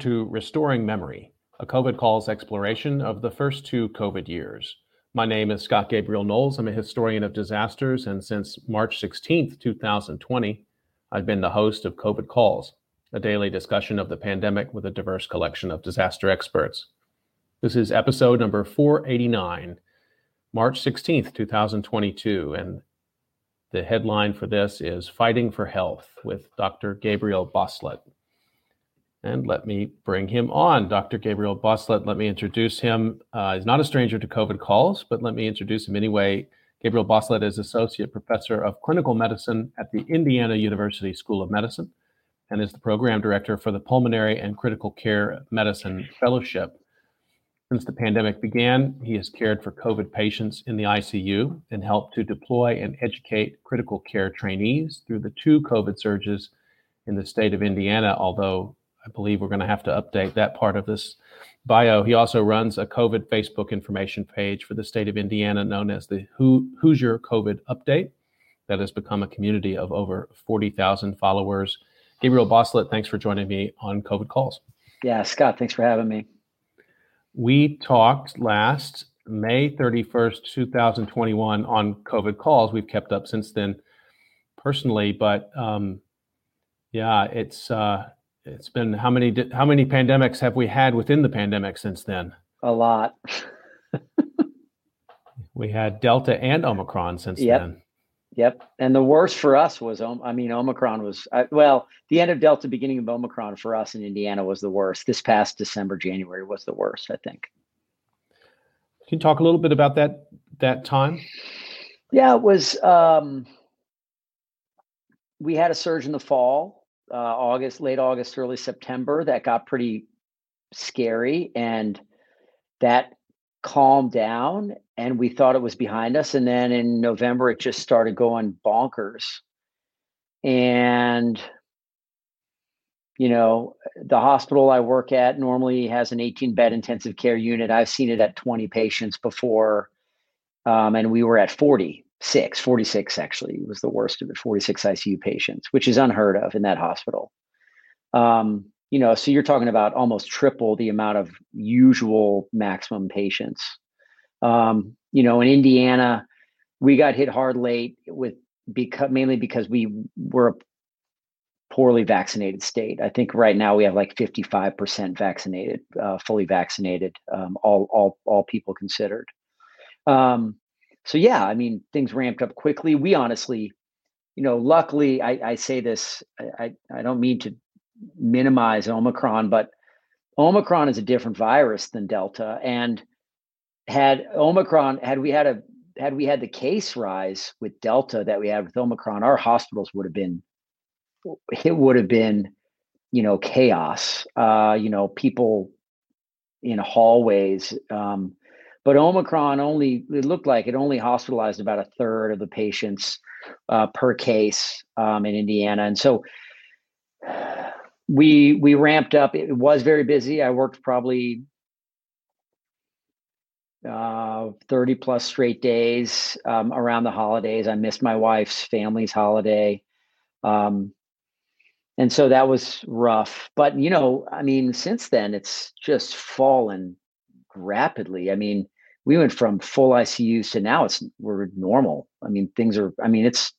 To Restoring Memory, a COVID Calls exploration of the first two COVID years. My name is Scott Gabriel Knowles. I'm a historian of disasters, and since March 16th, 2020, I've been the host of COVID Calls, a daily discussion of the pandemic with a diverse collection of disaster experts. This is episode number 489, March 16th, 2022, and the headline for this is Fighting for Health with Dr. Gabriel Bosslet. And let me bring him on. Dr. Gabriel Bosslet, let me introduce him. Uh, he's not a stranger to COVID calls, but let me introduce him anyway. Gabriel Bosslet is Associate Professor of Clinical Medicine at the Indiana University School of Medicine and is the Program Director for the Pulmonary and Critical Care Medicine Fellowship. Since the pandemic began, he has cared for COVID patients in the ICU and helped to deploy and educate critical care trainees through the two COVID surges in the state of Indiana, although I believe we're going to have to update that part of this bio. He also runs a COVID Facebook information page for the state of Indiana known as the Who, Hoosier COVID Update that has become a community of over 40,000 followers. Gabriel Bosslet, thanks for joining me on COVID Calls. Yeah, Scott, thanks for having me. We talked last May 31st, 2021 on COVID calls. We've kept up since then personally, but um, yeah, it's uh, it's been how many how many pandemics have we had within the pandemic since then? A lot. we had Delta and Omicron since yep. then. Yep. And the worst for us was, I mean, Omicron was, well, the end of Delta, beginning of Omicron for us in Indiana was the worst. This past December, January was the worst, I think. Can you talk a little bit about that that time? Yeah, it was. Um, we had a surge in the fall uh, August, late August, early September that got pretty scary and that calmed down and we thought it was behind us. And then in November, it just started going bonkers. And, you know, the hospital I work at normally has an 18 bed intensive care unit. I've seen it at 20 patients before. Um, and we were at 40 six, 46 actually was the worst of it, 46 ICU patients, which is unheard of in that hospital. Um, you know, so you're talking about almost triple the amount of usual maximum patients. Um, you know, in Indiana, we got hit hard late with because mainly because we were a poorly vaccinated state. I think right now we have like 55% vaccinated, uh, fully vaccinated, um, all all all people considered. Um, so yeah, I mean, things ramped up quickly. We honestly, you know, luckily, I, I say this, I, I don't mean to minimize Omicron, but Omicron is a different virus than Delta. And had Omicron, had we had a had we had the case rise with Delta that we had with Omicron, our hospitals would have been it would have been, you know, chaos. Uh, you know, people in hallways. Um, but Omicron only, it looked like it only hospitalized about a third of the patients uh, per case um, in Indiana. And so we we ramped up. It was very busy. I worked probably uh, 30 plus straight days um, around the holidays. I missed my wife's family's holiday. Um, and so that was rough. But, you know, I mean, since then, it's just fallen rapidly. I mean, we went from full ICUs to now it's we're normal. I mean, things are. I mean, it's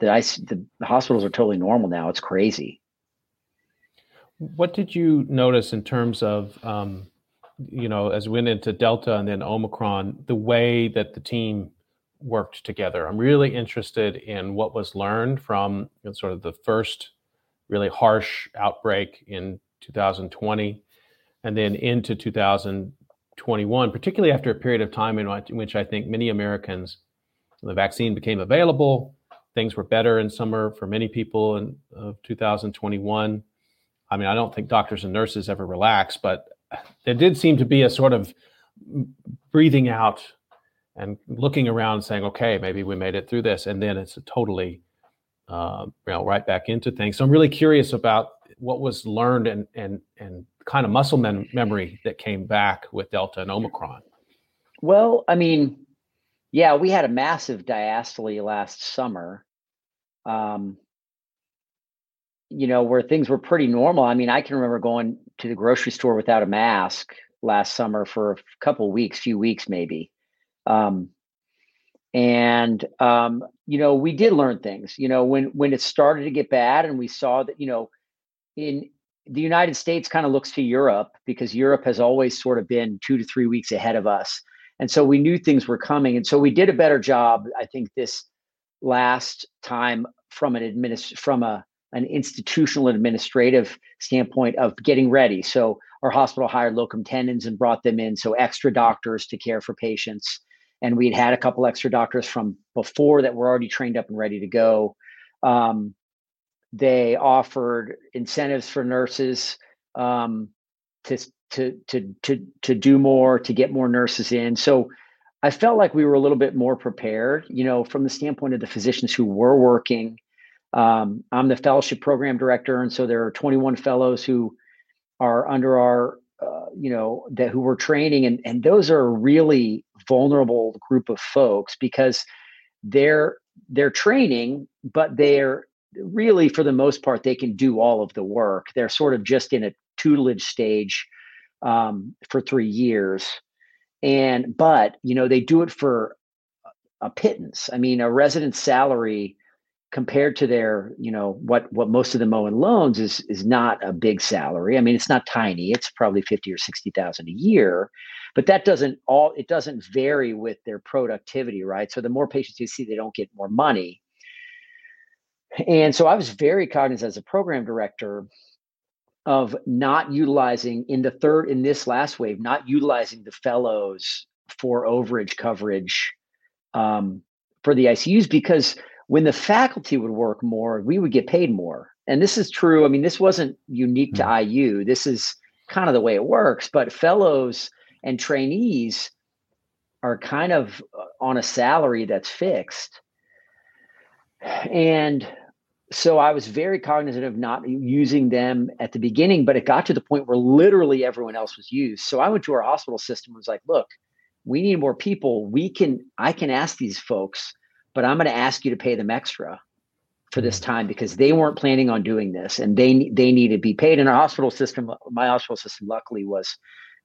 the IC, the hospitals are totally normal now. It's crazy. What did you notice in terms of, um, you know, as we went into Delta and then Omicron, the way that the team worked together? I'm really interested in what was learned from you know, sort of the first really harsh outbreak in 2020 and then into 2000 21, particularly after a period of time in which I think many Americans, the vaccine became available, things were better in summer for many people in of 2021. I mean, I don't think doctors and nurses ever relax, but there did seem to be a sort of breathing out and looking around, saying, "Okay, maybe we made it through this," and then it's totally, uh, you know, right back into things. So I'm really curious about what was learned and and and kind of muscle mem- memory that came back with Delta and Omicron? Well, I mean, yeah, we had a massive diastole last summer. Um, you know, where things were pretty normal. I mean, I can remember going to the grocery store without a mask last summer for a couple weeks, few weeks maybe. Um, and um, you know, we did learn things. You know, when when it started to get bad, and we saw that, you know, in the United States kind of looks to Europe because Europe has always sort of been two to three weeks ahead of us. And so we knew things were coming. And so we did a better job, I think, this last time from an administ- from a an institutional administrative standpoint of getting ready. So our hospital hired locum tenens and brought them in, so extra doctors to care for patients. And we'd had a couple extra doctors from before that were already trained up and ready to go. Um, they offered incentives for nurses um, to, to to to to do more, to get more nurses in. So I felt like we were a little bit more prepared, you know, from the standpoint of the physicians who were working um, I'm the fellowship program director, and so there are 21 fellows who are under our, uh, you know, that who we're training, and and those are a really vulnerable group of folks because they're they're training, but they're really for the most part they can do all of the work. They're sort of just in a tutelage stage um, for three years, and but you know they do it for a pittance. I mean, a resident salary compared to their you know what what most of them owe in loans is is not a big salary. I mean it's not tiny. It's probably 50 or 60,000 a year. But that doesn't all it doesn't vary with their productivity right? So the more patients you see they don't get more money and so i was very cognizant as a program director of not utilizing in the third in this last wave not utilizing the fellows for overage coverage um, for the icus because when the faculty would work more, we would get paid more. And this is true. I mean, this wasn't unique to mm-hmm. IU. This is kind of the way it works. But fellows and trainees are kind of uh, on a salary that's fixed. And so I was very cognizant of not using them at the beginning, but it got to the point where literally everyone else was used. So I went to our hospital system and was like, look, we need more people. We can, I can ask these folks but I'm going to ask you to pay them extra for this mm. time because they weren't planning on doing this and they they need to be paid. And our hospital system, my hospital system, luckily was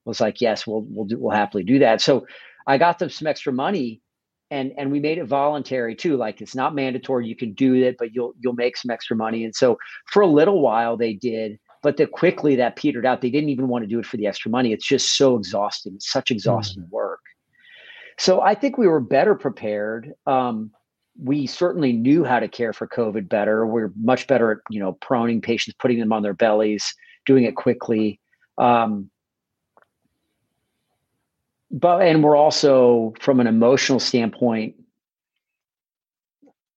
was like, yes, we'll we'll do, we'll happily do that. So I got them some extra money, and and we made it voluntary too. Like it's not mandatory; you can do it, but you'll you'll make some extra money. And so for a little while they did, but quickly that petered out. They didn't even want to do it for the extra money. It's just so exhausting. It's such exhausting mm-hmm. work. So I think we were better prepared. Um, we certainly knew how to care for COVID better. We're much better at you know proning patients, putting them on their bellies, doing it quickly. Um, but and we're also from an emotional standpoint,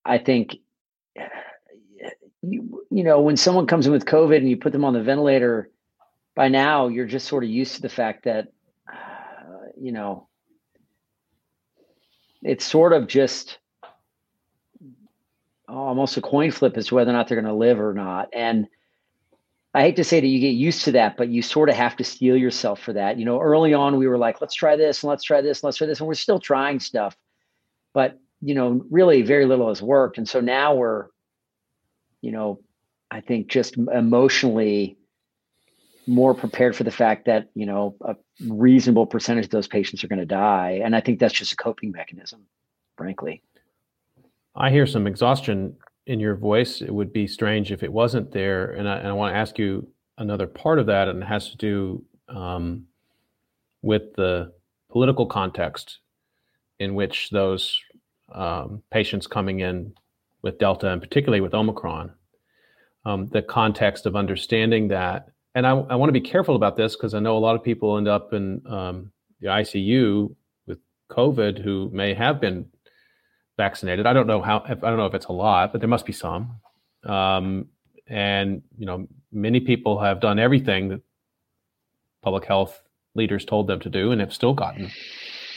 I think you you know when someone comes in with COVID and you put them on the ventilator, by now you're just sort of used to the fact that uh, you know it's sort of just almost a coin flip as to whether or not they're going to live or not. And I hate to say that you get used to that, but you sort of have to steel yourself for that. You know, early on we were like, let's try this and let's try this and let's try this, and we're still trying stuff, but you know, really very little has worked. And so now we're, you know, I think just emotionally more prepared for the fact that you know a reasonable percentage of those patients are going to die, and I think that's just a coping mechanism, frankly. I hear some exhaustion in your voice. It would be strange if it wasn't there. And I, and I want to ask you another part of that, and it has to do um, with the political context in which those um, patients coming in with Delta and particularly with Omicron, um, the context of understanding that. And I, I want to be careful about this because I know a lot of people end up in um, the ICU with COVID who may have been vaccinated. I don't know how. I don't know if it's a lot, but there must be some. Um, and you know, many people have done everything that public health leaders told them to do, and have still gotten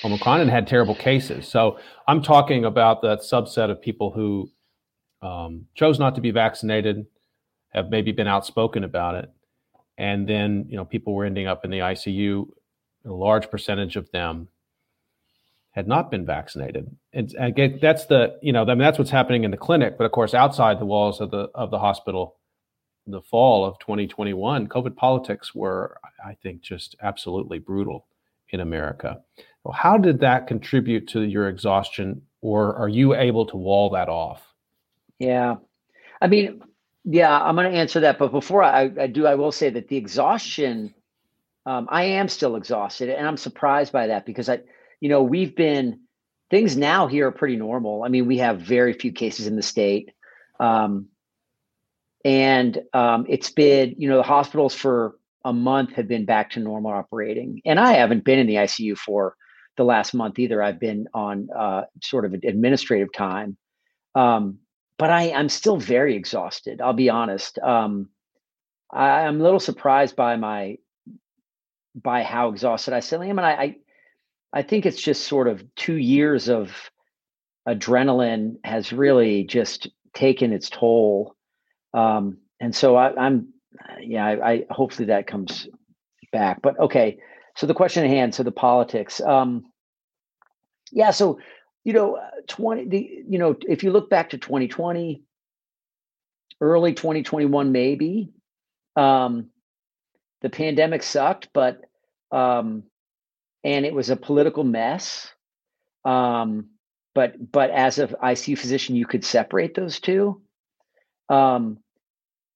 Omicron and had terrible cases. So I'm talking about that subset of people who um, chose not to be vaccinated, have maybe been outspoken about it, and then you know people were ending up in the ICU. A large percentage of them had not been vaccinated. And again, that's the you know I mean that's what's happening in the clinic, but of course outside the walls of the of the hospital, the fall of 2021, COVID politics were, I think, just absolutely brutal in America. Well, How did that contribute to your exhaustion, or are you able to wall that off? Yeah. I mean, yeah, I'm going to answer that. But before I, I do, I will say that the exhaustion, um, I am still exhausted. And I'm surprised by that because I, you know, we've been, things now here are pretty normal. I mean, we have very few cases in the state. Um, and um, it's been, you know, the hospitals for a month have been back to normal operating. And I haven't been in the ICU for the last month either. I've been on uh, sort of administrative time. Um, but I, I'm still very exhausted. I'll be honest. Um, I, am a little surprised by my by how exhausted I still am, and I, I I think it's just sort of two years of adrenaline has really just taken its toll. Um, and so I, am yeah, I, I, hopefully that comes back. But okay, so the question at hand, so the politics. Um, yeah, so you know, uh, 20 the you know, if you look back to 2020, early 2021 maybe, um, the pandemic sucked, but um, and it was a political mess. Um, but but as an ICU physician, you could separate those two. Um,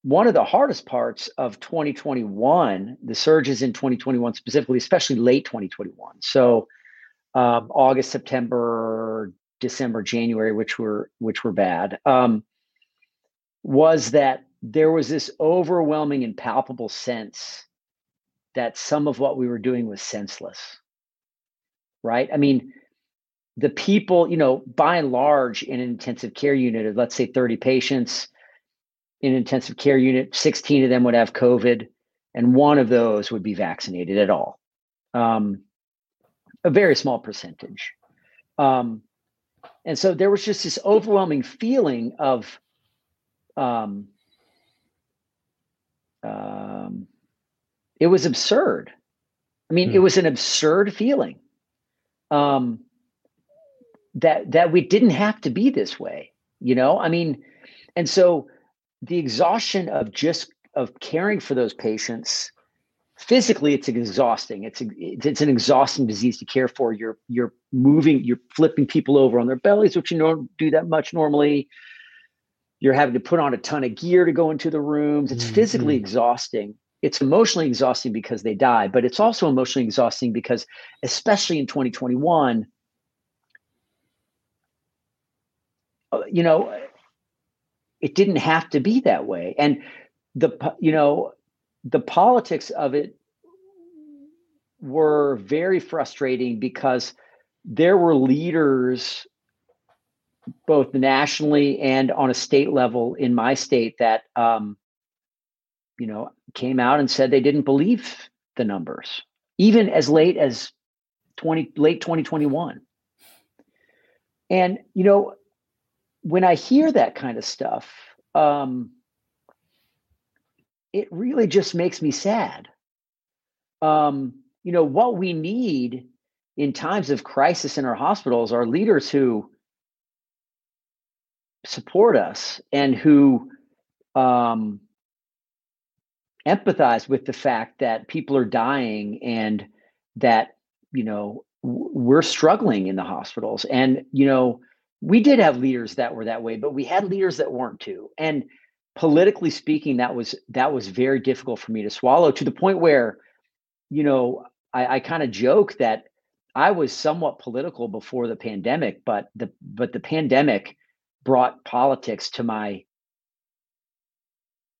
one of the hardest parts of 2021, the surges in 2021 specifically, especially late 2021. So um, August, September, December, January, which were which were bad, um, was that there was this overwhelming and palpable sense that some of what we were doing was senseless. Right? I mean, the people, you know, by and large, in an intensive care unit of let's say 30 patients, in an intensive care unit, 16 of them would have COVID, and one of those would be vaccinated at all. Um, a very small percentage. Um, and so there was just this overwhelming feeling of um, um, it was absurd. I mean, mm. it hmm. was an absurd feeling um, that that we didn't have to be this way. You know, I mean, and so the exhaustion of just of caring for those patients physically it's exhausting. It's a, it's an exhausting disease to care for. You're you're moving you're flipping people over on their bellies which you don't do that much normally. You're having to put on a ton of gear to go into the rooms. It's mm-hmm. physically exhausting it's emotionally exhausting because they die but it's also emotionally exhausting because especially in 2021 uh, you know it didn't have to be that way. And the you know the politics of it were very frustrating because there were leaders both nationally and on a state level in my state that um, you know came out and said they didn't believe the numbers even as late as 20 late 2021 and you know when i hear that kind of stuff um, it really just makes me sad. Um, you know, what we need in times of crisis in our hospitals are leaders who support us and who um, empathize with the fact that people are dying and that, you know, we're struggling in the hospitals. And, you know, we did have leaders that were that way, but we had leaders that weren't too. And politically speaking, that was that was very difficult for me to swallow to the point where, you know, I, I kind of joke that I was somewhat political before the pandemic, but the but the pandemic brought politics to my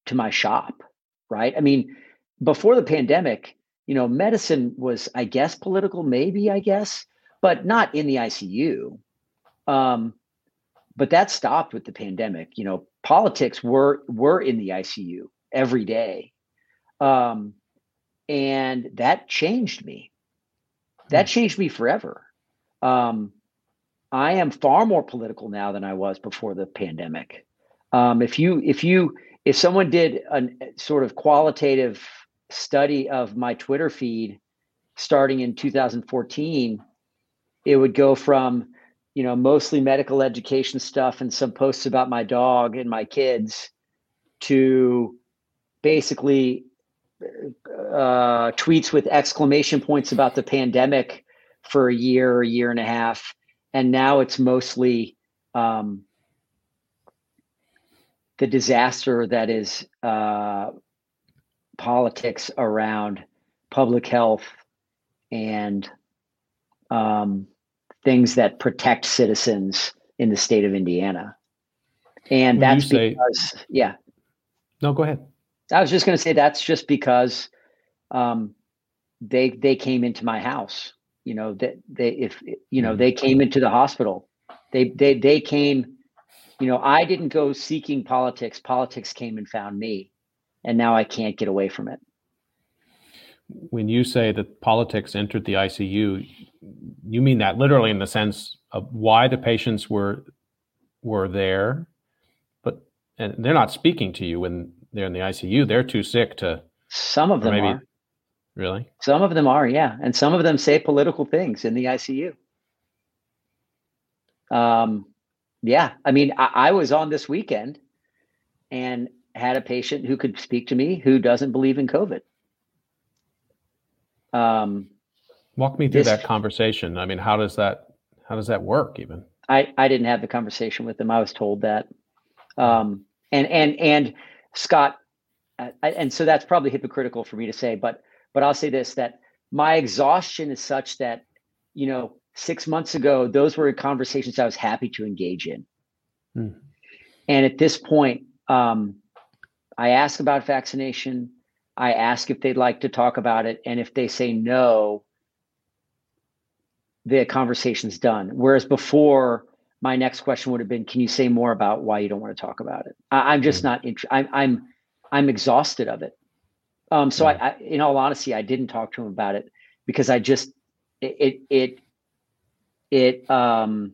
to my shop, right? I mean, before the pandemic, you know, medicine was, I guess, political, maybe, I guess, but not in the ICU. Um, but that stopped with the pandemic. You know, politics were were in the ICU every day, um, and that changed me. That hmm. changed me forever. Um, I am far more political now than I was before the pandemic. Um, if you if you if someone did a sort of qualitative study of my Twitter feed starting in 2014, it would go from you know, mostly medical education stuff and some posts about my dog and my kids to basically uh, tweets with exclamation points about the pandemic for a year, a year and a half, and now it's mostly um, the disaster that is uh, politics around public health and um, things that protect citizens in the state of Indiana. And when that's say, because, yeah. No, go ahead. I was just going to say that's just because um, they they came into my house. You know that they if you know they came into the hospital. They they they came. You know, I didn't go seeking politics. Politics came and found me, and now I can't get away from it. When you say that politics entered the ICU, you mean that literally in the sense of why the patients were were there, but and they're not speaking to you when they're in the ICU. They're too sick to. Some of them maybe, are. Really? Some of them are, yeah, and some of them say political things in the ICU. Um, yeah, I mean, I, I was on this weekend and had a patient who could speak to me who doesn't believe in COVID. Um, Walk me through this, that conversation. I mean, how does that how does that work? Even I I didn't have the conversation with them. I was told that, um, and and and Scott, I, and so that's probably hypocritical for me to say, but but I'll say this: that my exhaustion is such that you know six months ago those were conversations I was happy to engage in, hmm. and at this point, um, I ask about vaccination. I ask if they'd like to talk about it, and if they say no, the conversation's done. Whereas before, my next question would have been, "Can you say more about why you don't want to talk about it?" I, am just mm-hmm. not. Int- I'm I'm I'm exhausted of it. Um, so I, I, in all honesty, I didn't talk to him about it because I just it it it, it um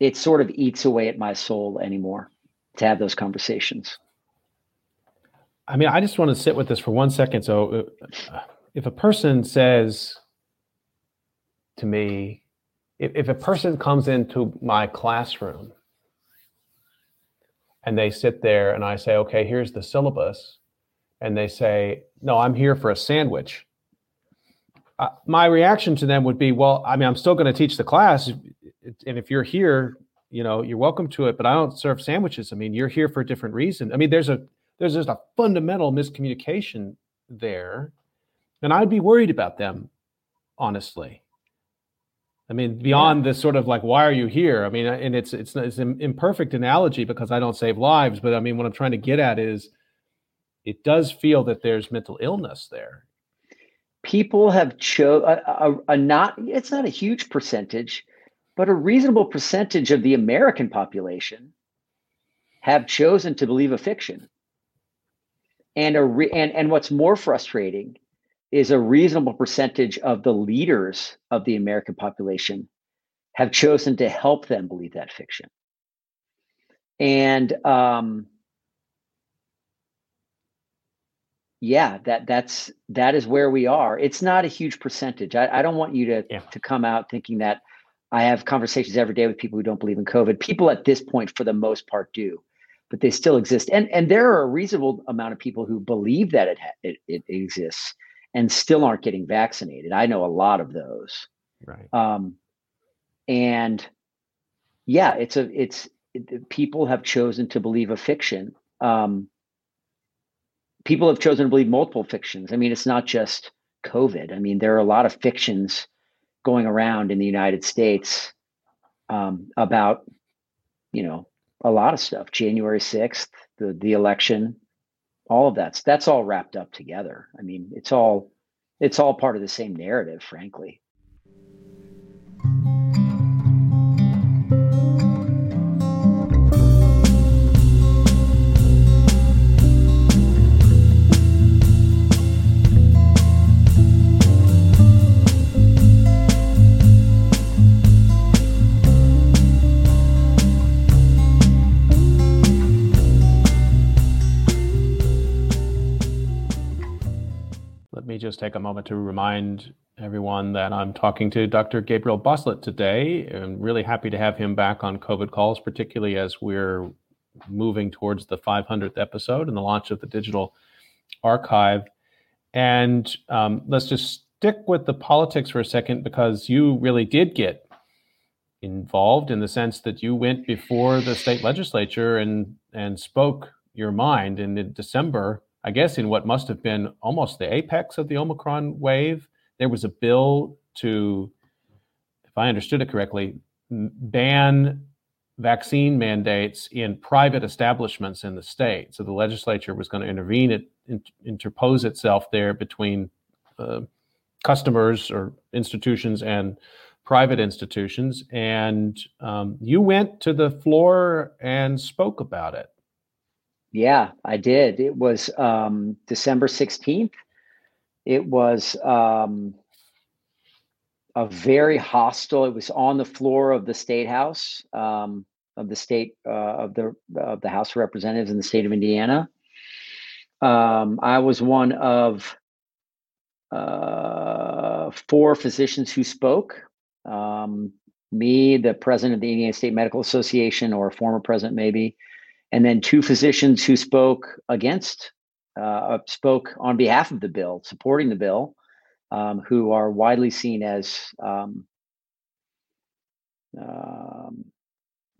it sort of eats away at my soul anymore to have those conversations. I mean, I just want to sit with this for one second. So, uh, if a person says to me, if, if a person comes into my classroom and they sit there and I say, okay, here's the syllabus, and they say, no, I'm here for a sandwich. Uh, my reaction to them would be, well, I mean, I'm still going to teach the class. And if you're here, you know, you're welcome to it, but I don't serve sandwiches. I mean, you're here for a different reason. I mean, there's a, there's just a fundamental miscommunication there. And I'd be worried about them, honestly. I mean, beyond yeah. this sort of like, why are you here? I mean, and it's it's it's an imperfect analogy because I don't save lives, but I mean, what I'm trying to get at is, it does feel that there's mental illness there. People have chose a, a, a not. It's not a huge percentage, but a reasonable percentage of the American population have chosen to believe a fiction. And a re, and and what's more frustrating is a reasonable percentage of the leaders of the American population have chosen to help them believe that fiction. And um, yeah, that that's that is where we are. It's not a huge percentage. I, I don't want you to yeah. to come out thinking that I have conversations every day with people who don't believe in COVID. People at this point, for the most part, do, but they still exist. And and there are a reasonable amount of people who believe that it it, it exists and still aren't getting vaccinated. I know a lot of those. Right. Um, and yeah, it's a it's it, people have chosen to believe a fiction. Um, people have chosen to believe multiple fictions. I mean, it's not just COVID. I mean, there are a lot of fictions going around in the United States um, about, you know, a lot of stuff. January sixth, the the election, all of that's that's all wrapped up together. I mean, it's all it's all part of the same narrative, frankly. Just take a moment to remind everyone that I'm talking to Dr. Gabriel Bosslet today. I'm really happy to have him back on COVID calls, particularly as we're moving towards the 500th episode and the launch of the digital archive. And um, let's just stick with the politics for a second because you really did get involved in the sense that you went before the state legislature and and spoke your mind in December, I guess in what must have been almost the apex of the Omicron wave, there was a bill to, if I understood it correctly, ban vaccine mandates in private establishments in the state. So the legislature was going to intervene, it, interpose itself there between uh, customers or institutions and private institutions. And um, you went to the floor and spoke about it. Yeah, I did. It was um, December 16th. It was um, a very hostile, it was on the floor of the state house, um, of the state, uh, of the, of the House of Representatives in the state of Indiana. Um, I was one of uh, four physicians who spoke. Um, me, the president of the Indiana State Medical Association, or former president, maybe, and then two physicians who spoke against, uh, spoke on behalf of the bill, supporting the bill, um, who are widely seen as um, um,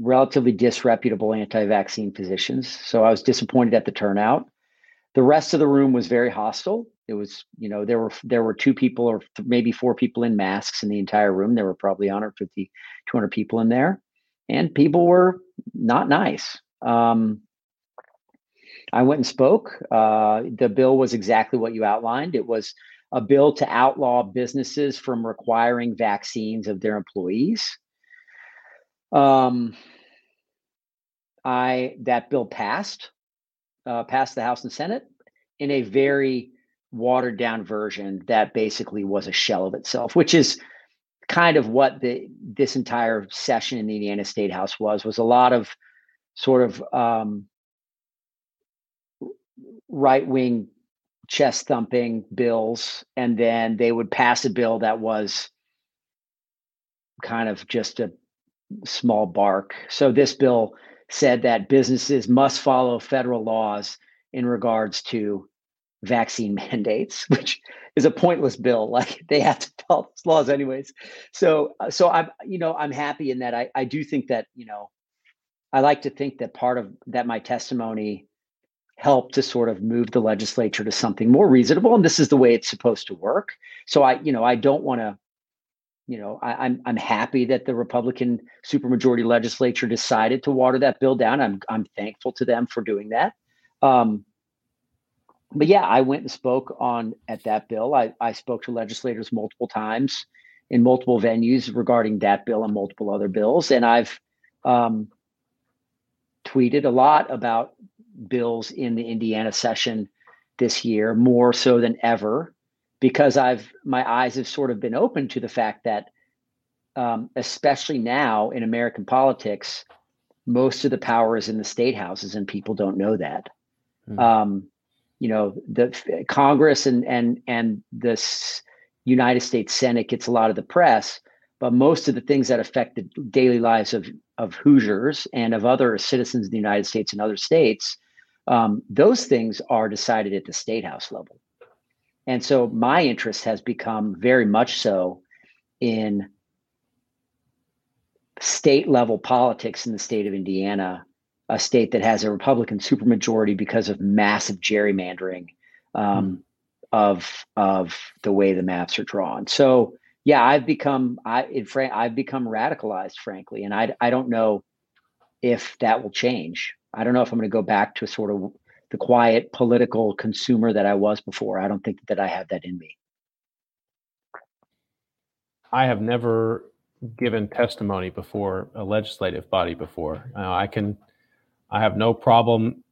relatively disreputable anti-vaccine physicians. So I was disappointed at the turnout. The rest of the room was very hostile. It was, you know, there were there were two people or th- maybe four people in masks in the entire room. There were probably 150, 200 people in there, and people were not nice. Um, I went and spoke. Uh, the bill was exactly what you outlined. It was a bill to outlaw businesses from requiring vaccines of their employees. Um, I that bill passed, uh, passed the House and Senate in a very watered down version that basically was a shell of itself, which is kind of what the this entire session in the Indiana State House was was a lot of sort of um, right wing chest thumping bills, and then they would pass a bill that was kind of just a small bark. So this bill said that businesses must follow federal laws in regards to vaccine mandates, which is a pointless bill. Like they have to follow those laws anyways. So, uh, so I'm, you know, I'm happy in that. I, I do think that, you know, I like to think that part of that my testimony helped to sort of move the legislature to something more reasonable, and this is the way it's supposed to work. So I, you know, I don't want to you know, I, am I'm, I'm happy that the Republican supermajority legislature decided to water that bill down. I'm I'm thankful to them for doing that. Um, but yeah, I went and spoke on at that bill. I, I spoke to legislators multiple times in multiple venues regarding that bill and multiple other bills, and I've um, tweeted a lot about bills in the Indiana session this year, more so than ever because I've my eyes have sort of been open to the fact that, um, especially now in American politics, most of the power is in the state houses, and people don't know that. Mm-hmm. Um, you know, the Congress and and and the United States Senate gets a lot of the press, but most of the things that affect the daily lives of of Hoosiers and of other citizens in the United States and other states, um, those things are decided at the state house level. And so my interest has become very much so in state level politics in the state of Indiana, a state that has a Republican supermajority because of massive gerrymandering um, mm. of of the way the maps are drawn. So yeah, I've become I in fr- I've become radicalized, frankly, and I I don't know if that will change. I don't know if I'm going to go back to sort of the quiet political consumer that I was before. I don't think that I have that in me. I have never given testimony before a legislative body before. Uh, I can, I have no problem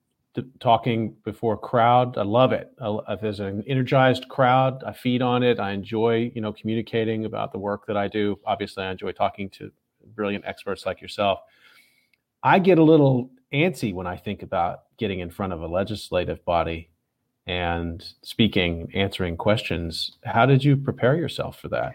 talking before a crowd. I love it. I, if there's an energized crowd, I feed on it. I enjoy, you know, communicating about the work that I do. Obviously, I enjoy talking to brilliant experts like yourself. I get a little antsy when I think about getting in front of a legislative body and speaking, answering questions. How did you prepare yourself for that?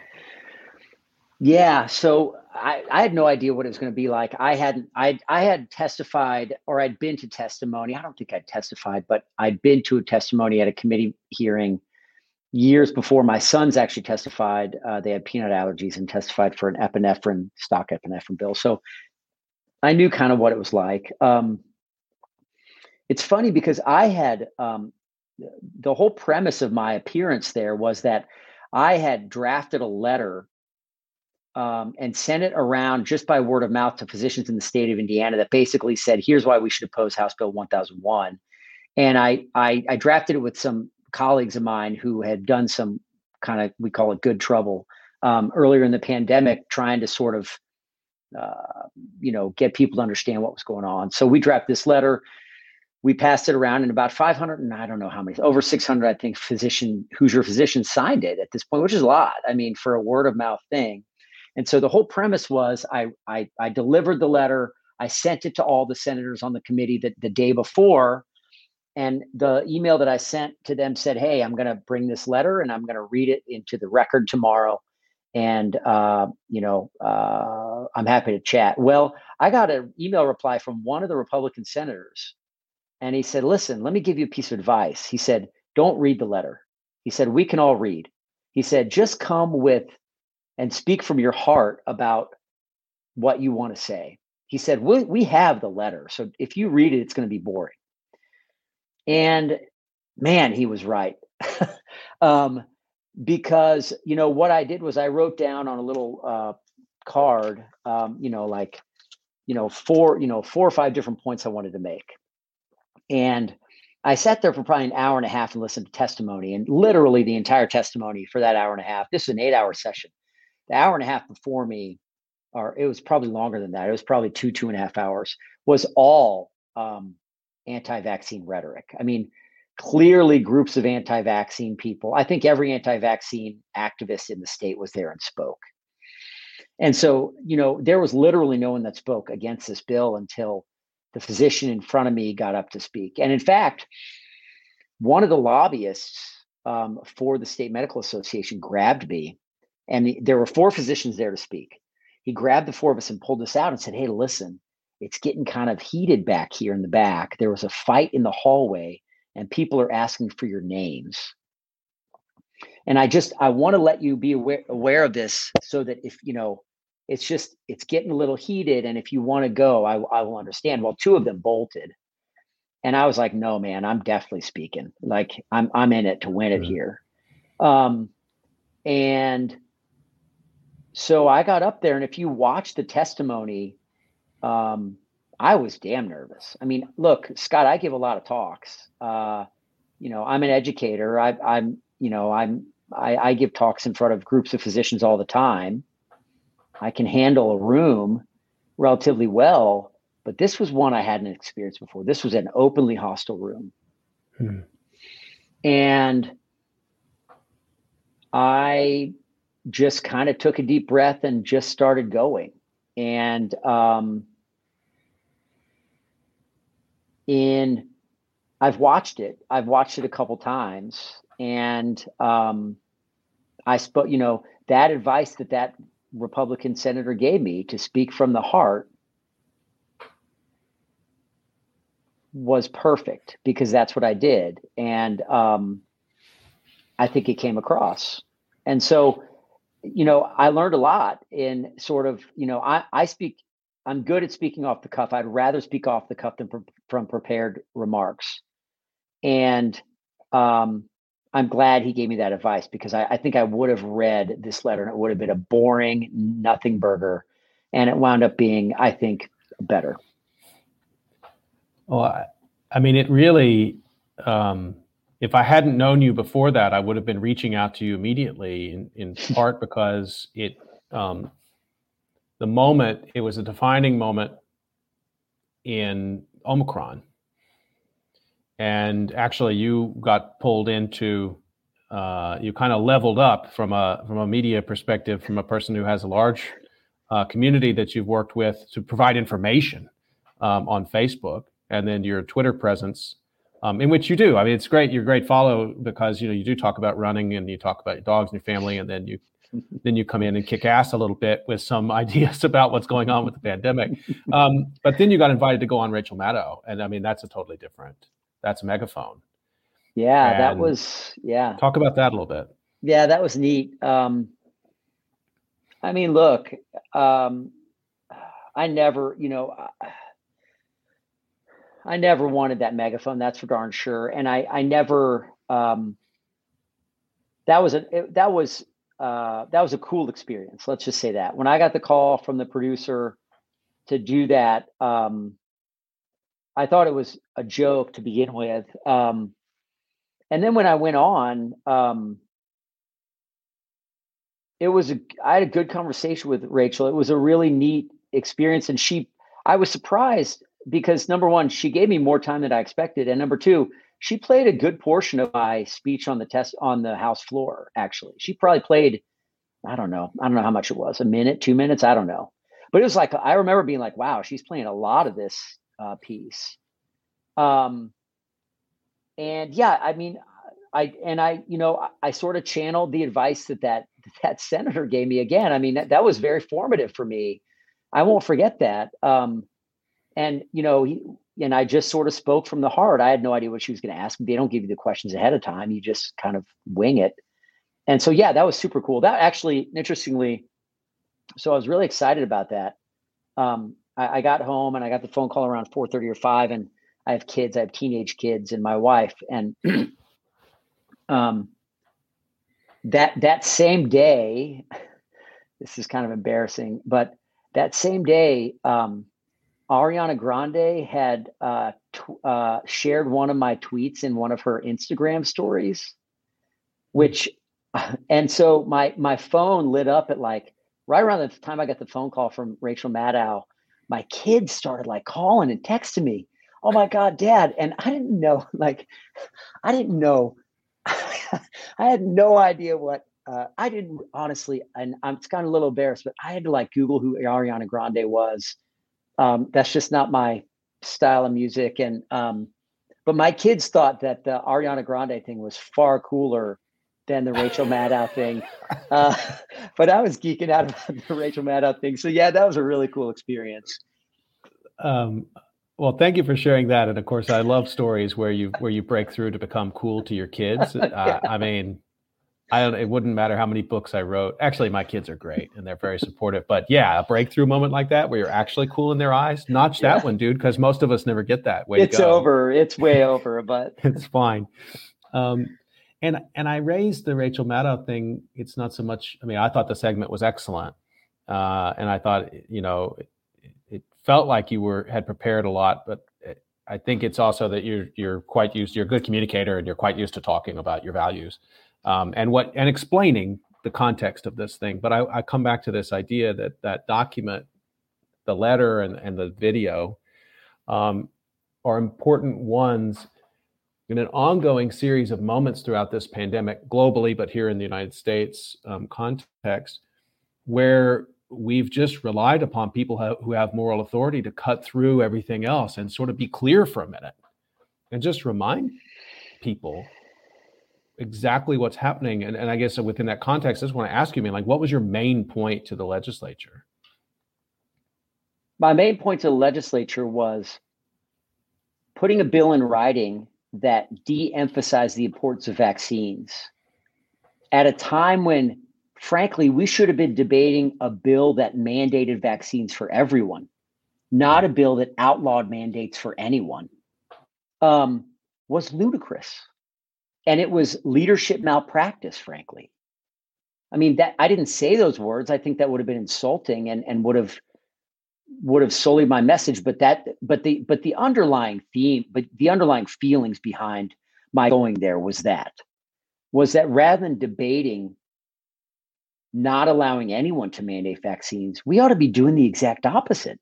Yeah, so I, I had no idea what it was going to be like. I hadn't, I, I had testified or I'd been to testimony. I don't think I'd testified, but I'd been to a testimony at a committee hearing years before my sons actually testified. Uh, they had peanut allergies and testified for an epinephrine, stock epinephrine bill. So I knew kind of what it was like. Um, it's funny because I had um, the whole premise of my appearance there was that I had drafted a letter um, and sent it around just by word of mouth to physicians in the state of Indiana that basically said, "Here's why we should oppose House Bill 1001." And I, I, I drafted it with some colleagues of mine who had done some kind of we call it good trouble um, earlier in the pandemic, trying to sort of uh, you know get people to understand what was going on. So we drafted this letter. We passed it around, and about 500 and I don't know how many, over 600, I think, physician Hoosier physicians signed it at this point, which is a lot. I mean, for a word of mouth thing. And so the whole premise was I, I, I delivered the letter. I sent it to all the senators on the committee the, the day before. And the email that I sent to them said, Hey, I'm going to bring this letter and I'm going to read it into the record tomorrow. And, uh, you know, uh, I'm happy to chat. Well, I got an email reply from one of the Republican senators. And he said, Listen, let me give you a piece of advice. He said, Don't read the letter. He said, We can all read. He said, Just come with and speak from your heart about what you want to say. He said, we, we have the letter. So if you read it, it's going to be boring. And man, he was right. um, because, you know, what I did was I wrote down on a little uh, card, um, you know, like, you know, four, you know, four or five different points I wanted to make. And I sat there for probably an hour and a half and listened to testimony and literally the entire testimony for that hour and a half. This is an eight hour session the hour and a half before me, or it was probably longer than that. It was probably two, two and a half hours, was all um, anti vaccine rhetoric. I mean, clearly groups of anti vaccine people. I think every anti vaccine activist in the state was there and spoke. And so, you know, there was literally no one that spoke against this bill until the physician in front of me got up to speak. And in fact, one of the lobbyists um, for the state medical association grabbed me and there were four physicians there to speak. He grabbed the four of us and pulled us out and said, Hey, listen, it's getting kind of heated back here in the back. There was a fight in the hallway, and people are asking for your names. And I just I want to let you be aware, aware of this so that if you know it's just it's getting a little heated and if you want to go I, I will understand well two of them bolted and i was like no man i'm definitely speaking like i'm i'm in it to win it mm-hmm. here um and so I got up there, and if you watch the testimony, um, I was damn nervous. I mean, look, Scott, I give a lot of talks. Uh, you know, I'm an educator. I, I'm, you know, I'm, I, I give talks in front of groups of physicians all the time. I can handle a room relatively well, but this was one I hadn't experienced before. This was an openly hostile room. Hmm. And I just kind of took a deep breath and just started going. And um, in I've watched it. I've watched it a couple times, and um, I spoke. You know that advice that that Republican senator gave me to speak from the heart was perfect because that's what I did, and um, I think it came across. And so you know, I learned a lot in sort of, you know, I, I speak, I'm good at speaking off the cuff. I'd rather speak off the cuff than pre- from prepared remarks. And um, I'm glad he gave me that advice because I, I think I would have read this letter and it would have been a boring, nothing burger. And it wound up being, I think, better. Well, I, I mean, it really, um, if I hadn't known you before that, I would have been reaching out to you immediately. In, in part because it, um, the moment it was a defining moment in Omicron, and actually you got pulled into, uh, you kind of leveled up from a from a media perspective, from a person who has a large uh, community that you've worked with to provide information um, on Facebook, and then your Twitter presence um, in which you do. I mean, it's great. You're a great follow because you know you do talk about running and you talk about your dogs and your family, and then you then you come in and kick ass a little bit with some ideas about what's going on with the pandemic. Um, but then you got invited to go on Rachel Maddow, and I mean that's a totally different. That's a megaphone. Yeah, and that was yeah. Talk about that a little bit. Yeah, that was neat. Um, I mean, look, um, I never, you know, I never wanted that megaphone. That's for darn sure. And I, I never. Um, that was a that was uh, that was a cool experience. Let's just say that when I got the call from the producer to do that, um, I thought it was a joke to begin with. Um, and then when I went on, um, it was a, I had a good conversation with Rachel. It was a really neat experience, and she I was surprised because number one, she gave me more time than I expected, and number two, she played a good portion of my speech on the test on the house floor. Actually, she probably played I don't know I don't know how much it was a minute, two minutes, I don't know, but it was like I remember being like, wow, she's playing a lot of this uh, piece. Um, and yeah, I mean, I and I, you know, I, I, sort of channeled the advice that that that senator gave me again. I mean, that, that was very formative for me. I won't forget that. Um, and you know, he, and I just sort of spoke from the heart. I had no idea what she was going to ask. They don't give you the questions ahead of time. You just kind of wing it. And so, yeah, that was super cool. That actually, interestingly, so I was really excited about that. Um, I, I got home and I got the phone call around four thirty or five, and I have kids. I have teenage kids and my wife. And um, that that same day, this is kind of embarrassing, but that same day, um, Ariana Grande had uh, uh, shared one of my tweets in one of her Instagram stories, which, and so my my phone lit up at like right around the time I got the phone call from Rachel Maddow. My kids started like calling and texting me, oh my god dad and i didn't know like i didn't know i had no idea what uh, i didn't honestly and i'm it's kind of a little embarrassed but i had to like google who ariana grande was um, that's just not my style of music and um, but my kids thought that the ariana grande thing was far cooler than the Rachel Maddow thing. Uh, but I was geeking out about the Rachel Maddow thing. So yeah, that was a really cool experience. Um, well, thank you for sharing that. And of course, I love stories where you where you break through to become cool to your kids. Uh, I mean, I don't. It wouldn't matter how many books I wrote. Actually, my kids are great and they're very supportive. But yeah, a breakthrough moment like that where you're actually cool in their eyes, notch yeah. that one, dude, because most of us never get that. Way it's over. It's way over. But it's fine. Um, and and I raised the Rachel Maddow thing. It's not so much. I mean, I thought the segment was excellent, uh, and I thought you know it felt like you were had prepared a lot, but I think it's also that you're you're quite used. You're a good communicator, and you're quite used to talking about your values um, and what and explaining the context of this thing. But I, I come back to this idea that that document, the letter and and the video, um, are important ones in an ongoing series of moments throughout this pandemic, globally, but here in the United States um, context, where we've just relied upon people who have moral authority to cut through everything else and sort of be clear for a minute and just remind people exactly what's happening. And, and I guess within that context, I just want to ask you, man, like, what was your main point to the legislature? My main point to the legislature was putting a bill in writing that de emphasized the importance of vaccines at a time when frankly, we should have been debating a bill that mandated vaccines for everyone, not a bill that outlawed mandates for anyone, um, was ludicrous. And it was leadership malpractice, frankly. I mean, that I didn't say those words. I think that would have been insulting and, and would have would have sullied my message. But that but the but the underlying theme, but the underlying feelings behind my going there was that was that rather than debating not allowing anyone to mandate vaccines, we ought to be doing the exact opposite.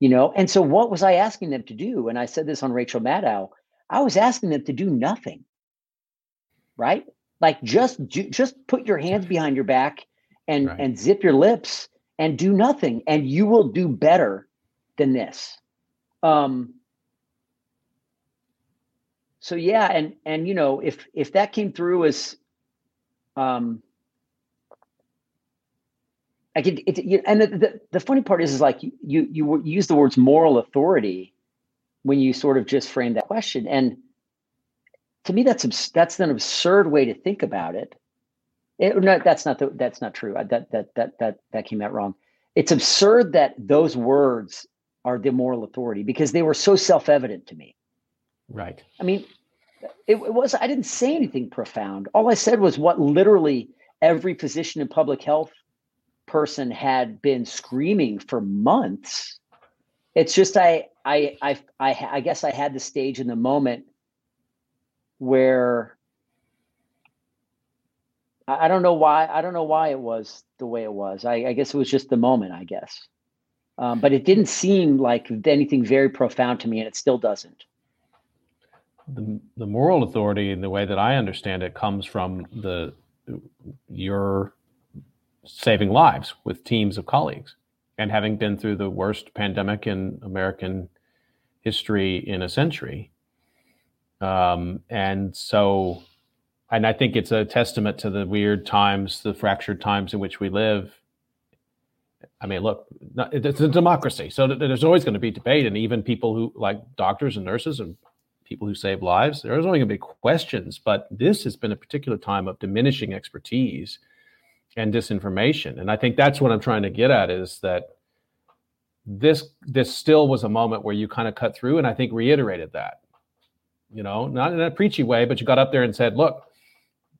You know, and so what was I asking them to do? And I said this on Rachel Maddow. I was asking them to do nothing. Right? Like just just put your hands behind your back and right. and zip your lips and do nothing and you will do better than this. Um so yeah and and you know if if that came through as um I could, it, you, and the, the, the funny part is, is like you, you, you use the words moral authority when you sort of just frame that question. And to me, that's, that's an absurd way to think about it. it no, that's not the, that's not true. That, that, that, that, that came out wrong. It's absurd that those words are the moral authority because they were so self-evident to me. Right. I mean, it, it was, I didn't say anything profound. All I said was what literally every physician in public health person had been screaming for months. It's just I I I I, I guess I had the stage in the moment where I, don't know why I don't know why it was the way it was. I, I guess it was just the moment. I guess, um, but it didn't seem like anything very profound to me, and it still doesn't. The, the moral authority, in the way that I understand it, comes from the your saving lives with teams of colleagues and having been through the worst pandemic in American history in a century. Um, and so, and I think it's a testament to the weird times, the fractured times in which we live. I mean, look, it's a democracy, so there's always going to be debate, and even people who like doctors and nurses and people who save lives, there's only going to be questions. But this has been a particular time of diminishing expertise and disinformation. And I think that's what I'm trying to get at is that this this still was a moment where you kind of cut through and I think reiterated that. You know, not in a preachy way, but you got up there and said, look,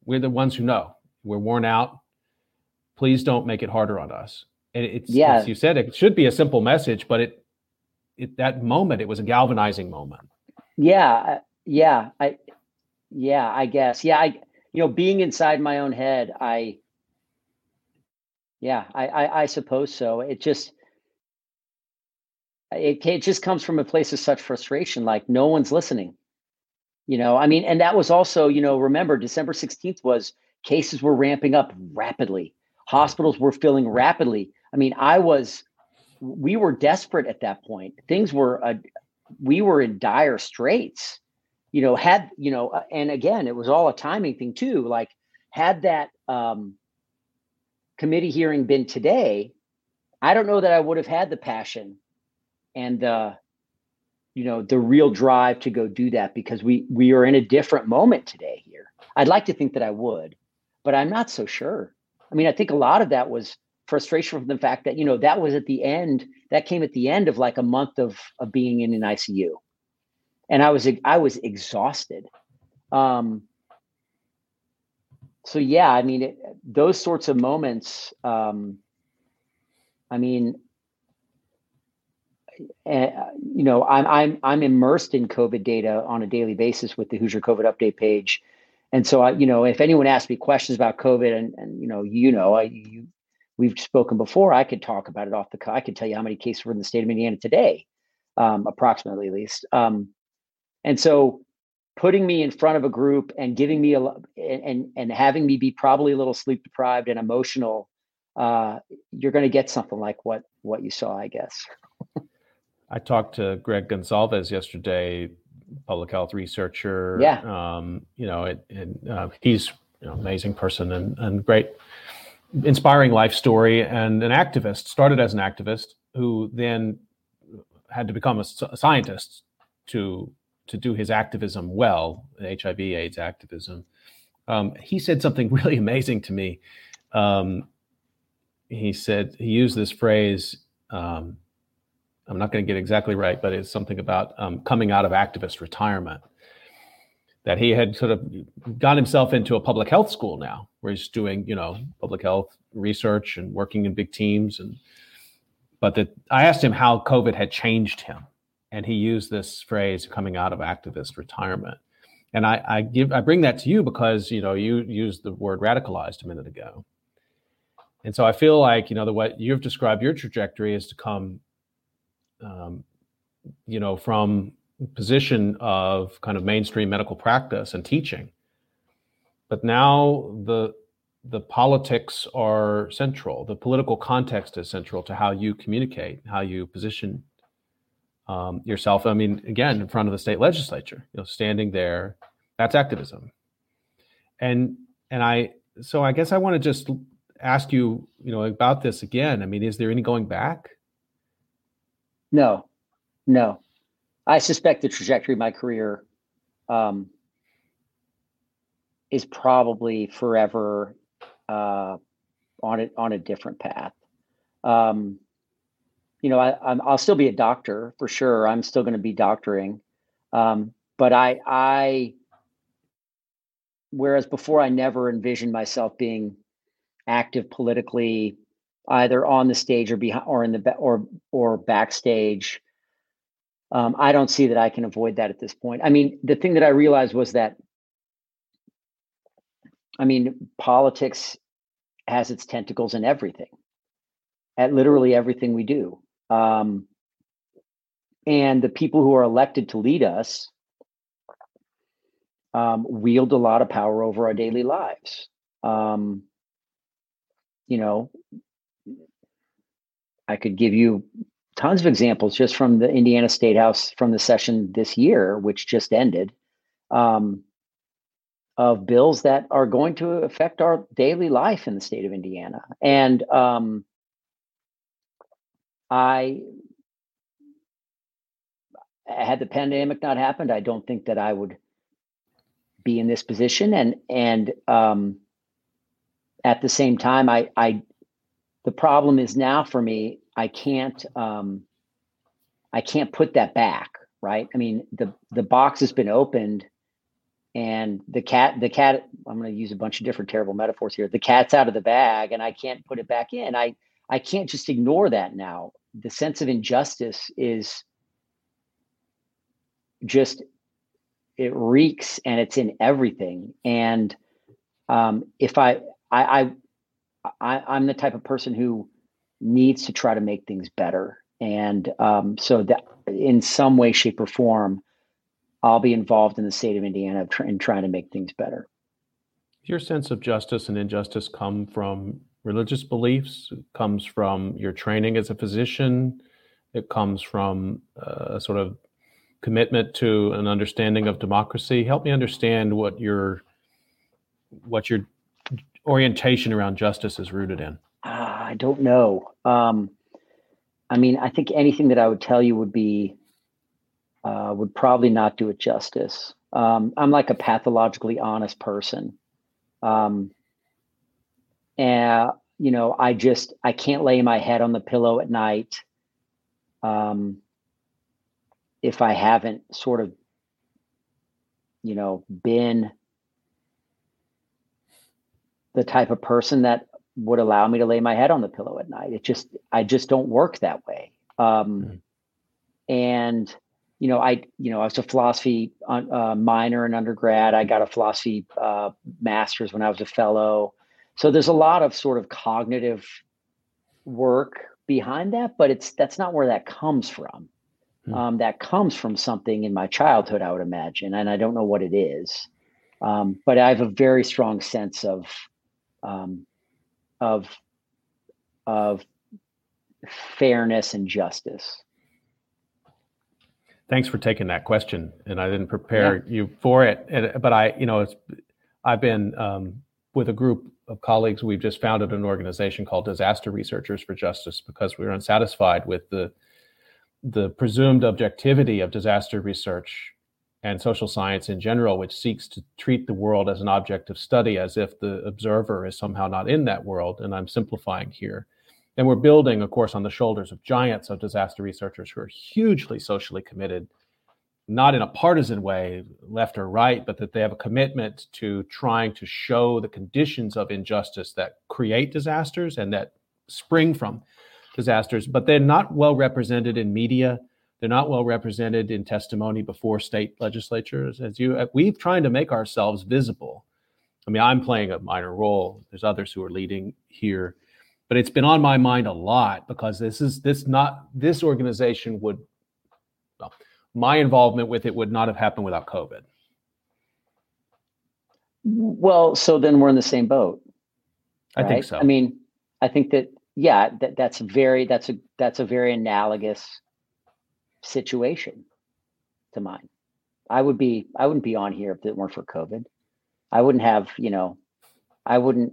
we're the ones who know. We're worn out. Please don't make it harder on us. And it's yeah. as you said, it should be a simple message, but it it that moment, it was a galvanizing moment. Yeah. Yeah. I yeah, I guess. Yeah, I you know, being inside my own head, I yeah, I, I, I suppose so. It just it, it just comes from a place of such frustration, like no one's listening. You know, I mean, and that was also, you know, remember December 16th was cases were ramping up rapidly. Hospitals were filling rapidly. I mean, I was we were desperate at that point. Things were uh, we were in dire straits. You know, had, you know, uh, and again, it was all a timing thing too. Like had that um committee hearing been today, I don't know that I would have had the passion and uh, you know the real drive to go do that because we we are in a different moment today here. I'd like to think that I would, but I'm not so sure. I mean, I think a lot of that was frustration from the fact that you know that was at the end that came at the end of like a month of of being in an ICU, and I was I was exhausted. Um, so yeah, I mean, it, those sorts of moments. Um, I mean, uh, you know, I'm I'm I'm immersed in COVID data on a daily basis with the Hoosier COVID update page, and so I, you know, if anyone asks me questions about COVID, and and you know, you know, I you, we've spoken before, I could talk about it off the. I could tell you how many cases were in the state of Indiana today, um, approximately at least. Um, and so putting me in front of a group and giving me a and and having me be probably a little sleep deprived and emotional uh, you're going to get something like what what you saw i guess i talked to greg gonsalves yesterday public health researcher yeah um, you know it, it, uh, he's an amazing person and, and great inspiring life story and an activist started as an activist who then had to become a, a scientist to to do his activism well, HIV AIDS activism, um, he said something really amazing to me. Um, he said he used this phrase. Um, I'm not going to get exactly right, but it's something about um, coming out of activist retirement. That he had sort of got himself into a public health school now, where he's doing, you know, public health research and working in big teams. And but that I asked him how COVID had changed him, and he used this phrase coming out of activist retirement. And I, I give I bring that to you because you know you used the word radicalized a minute ago. And so I feel like you know the what you've described your trajectory is to come, um, you know, from position of kind of mainstream medical practice and teaching, but now the the politics are central. The political context is central to how you communicate, how you position um, yourself. I mean, again, in front of the state legislature, you know, standing there, that's activism. And and I so I guess I want to just ask you, you know, about this again. I mean, is there any going back? No, no. I suspect the trajectory of my career um, is probably forever uh, on it on a different path. Um, you know, I, will still be a doctor for sure. I'm still going to be doctoring, um, but I, I, whereas before I never envisioned myself being active politically, either on the stage or behind, or in the or or backstage. Um, I don't see that I can avoid that at this point. I mean, the thing that I realized was that, I mean, politics has its tentacles in everything, at literally everything we do. Um, and the people who are elected to lead us um, wield a lot of power over our daily lives. Um, you know, I could give you tons of examples just from the Indiana State House from the session this year, which just ended, um, of bills that are going to affect our daily life in the state of Indiana. And um, I, had the pandemic not happened, I don't think that I would be in this position. And and um, at the same time, I I the problem is now for me, I can't um, I can't put that back, right? I mean, the the box has been opened and the cat the cat i'm going to use a bunch of different terrible metaphors here. The cat's out of the bag and i can't put it back in. I i can't just ignore that now. The sense of injustice is just it reeks and it's in everything. And um, if I, I i i i'm the type of person who needs to try to make things better and um, so that in some way shape or form I'll be involved in the state of Indiana in trying to make things better. Your sense of justice and injustice come from religious beliefs. Comes from your training as a physician. It comes from uh, a sort of commitment to an understanding of democracy. Help me understand what your what your orientation around justice is rooted in. Uh, I don't know. Um, I mean, I think anything that I would tell you would be uh, would probably not do it justice. Um, I'm like a pathologically honest person. Um, and, you know, I just, I can't lay my head on the pillow at night um, if I haven't sort of, you know, been the type of person that would allow me to lay my head on the pillow at night. It just, I just don't work that way. Um, mm-hmm. And, you know, I, you know, I was a philosophy uh, minor in undergrad. I got a philosophy uh, master's when I was a fellow. So there's a lot of sort of cognitive work behind that, but it's that's not where that comes from. Hmm. Um, that comes from something in my childhood, I would imagine, and I don't know what it is. Um, but I have a very strong sense of um, of of fairness and justice. Thanks for taking that question, and I didn't prepare yeah. you for it. And, but I, you know, it's I've been um, with a group of colleagues. We've just founded an organization called Disaster Researchers for Justice because we were unsatisfied with the the presumed objectivity of disaster research and social science in general, which seeks to treat the world as an object of study, as if the observer is somehow not in that world. And I'm simplifying here. And we're building, of course, on the shoulders of giants of disaster researchers who are hugely socially committed, not in a partisan way, left or right, but that they have a commitment to trying to show the conditions of injustice that create disasters and that spring from disasters. But they're not well represented in media. They're not well represented in testimony before state legislatures. As you, we've trying to make ourselves visible. I mean, I'm playing a minor role. There's others who are leading here but it's been on my mind a lot because this is this not this organization would well, my involvement with it would not have happened without covid well so then we're in the same boat right? i think so i mean i think that yeah that, that's very that's a that's a very analogous situation to mine i would be i wouldn't be on here if it weren't for covid i wouldn't have you know i wouldn't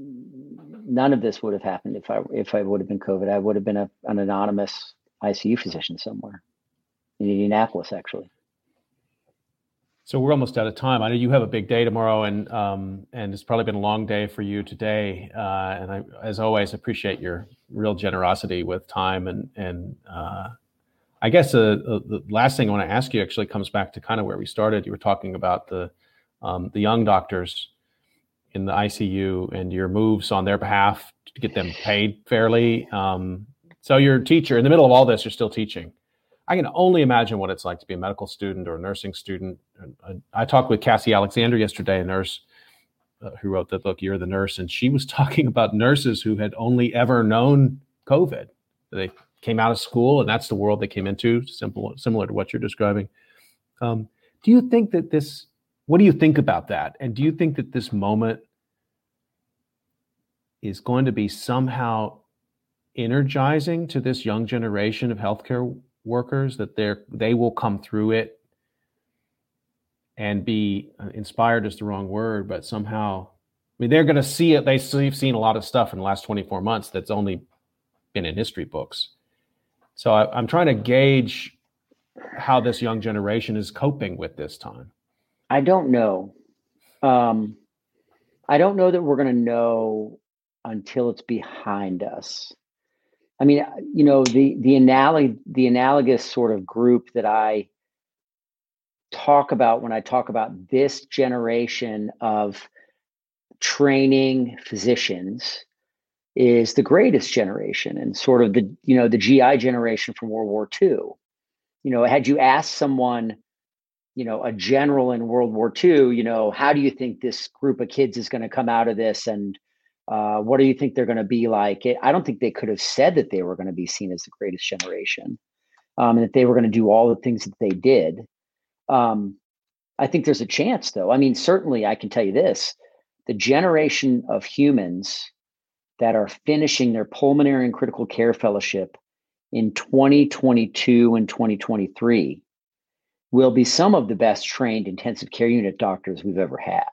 none of this would have happened if I if I would have been COVID. I would have been a, an anonymous ICU physician somewhere in Indianapolis, actually. So we're almost out of time. I know you have a big day tomorrow, and um, and it's probably been a long day for you today. Uh, and I, as always, appreciate your real generosity with time. And and uh, I guess uh, uh the last thing I want to ask you actually comes back to kind of where we started. You were talking about the um, the young doctors in the ICU and your moves on their behalf to get them paid fairly. Um, so you're a teacher in the middle of all this. You're still teaching. I can only imagine what it's like to be a medical student or a nursing student. I, talked with Cassie Alexander yesterday, a nurse uh, who wrote the book "You're the Nurse," and she was talking about nurses who had only ever known COVID. They came out of school, and that's the world they came into. Simple, similar to what you're describing. Um, do you think that this what do you think about that? And do you think that this moment is going to be somehow energizing to this young generation of healthcare workers that they're they will come through it and be uh, inspired is the wrong word, but somehow I mean they're going to see it. They've seen a lot of stuff in the last 24 months that's only been in history books. So I, I'm trying to gauge how this young generation is coping with this time. I don't know. Um, I don't know that we're going to know until it's behind us. I mean, you know, the the analog the analogous sort of group that I talk about when I talk about this generation of training physicians is the greatest generation and sort of the you know the GI generation from World War II. You know, had you asked someone you know a general in world war ii you know how do you think this group of kids is going to come out of this? And uh, what do you think they're going to be like? I don't think they could have said that they were going to be seen as the greatest generation um, and that they were going to do all the things that they did. Um, i think there's a chance though. I mean certainly i can tell you this the generation of humans that are finishing their pulmonary and critical care fellowship in 2022 and 2023 will be some of the best trained intensive care unit doctors we've ever had.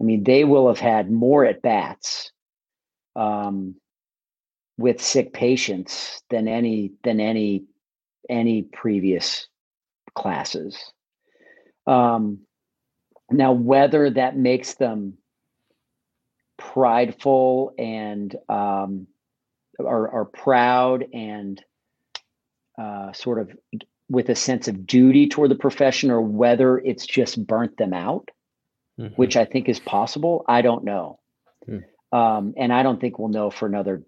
I mean, they will have had more at bats um, with sick patients than any than any any previous classes. Um, now, whether that makes them prideful and um, are, are proud and uh, sort of with a sense of duty toward the profession or whether it's just burnt them out, mm-hmm. which I think is possible. I don't know. Mm. Um, and I don't think we'll know for another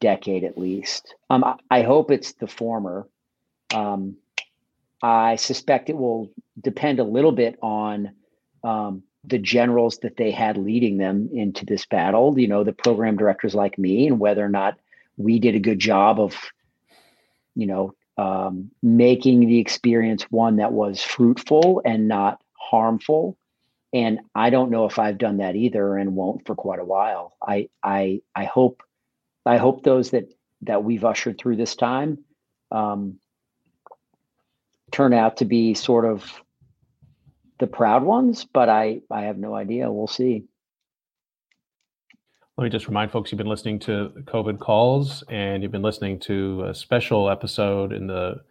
decade at least. Um, I, I, hope it's the former. Um, I suspect it will depend a little bit on um, the generals that they had leading them into this battle, you know, the program directors like me, and whether or not we did a good job of, you know, um, making the experience one that was fruitful and not harmful. And I don't know if I've done that either, and won't for quite a while. I I I hope I hope those that that we've ushered through this time um, turn out to be sort of the proud ones, but I I have no idea. We'll see. Let me just remind folks you've been listening to COVID Calls and you've been listening to a special episode in the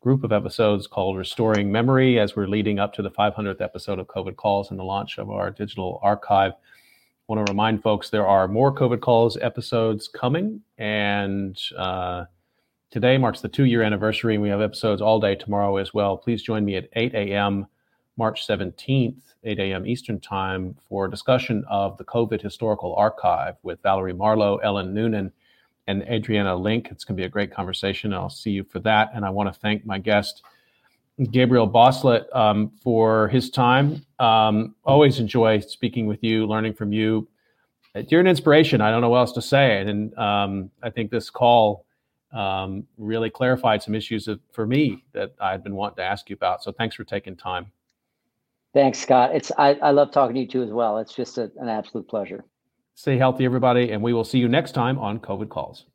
group of episodes called Restoring Memory as we're leading up to the 500th episode of COVID Calls and the launch of our digital archive. I want to remind folks there are more COVID Calls episodes coming, and uh, today marks the two year anniversary, and we have episodes all day tomorrow as well. Please join me at 8 a.m. March 17th, 8 a.m. Eastern Time, for a discussion of the COVID Historical Archive with Valerie Marlow, Ellen Noonan, and Adriana Link. It's going to be a great conversation. I'll see you for that. And I want to thank my guest, Gabriel Bosslet, um, for his time. Um, always enjoy speaking with you, learning from you. You're an inspiration. I don't know what else to say. And um, I think this call um, really clarified some issues for me that I'd been wanting to ask you about. So thanks for taking time. Thanks, Scott. It's I, I love talking to you too as well. It's just a, an absolute pleasure. Stay healthy, everybody, and we will see you next time on COVID Calls.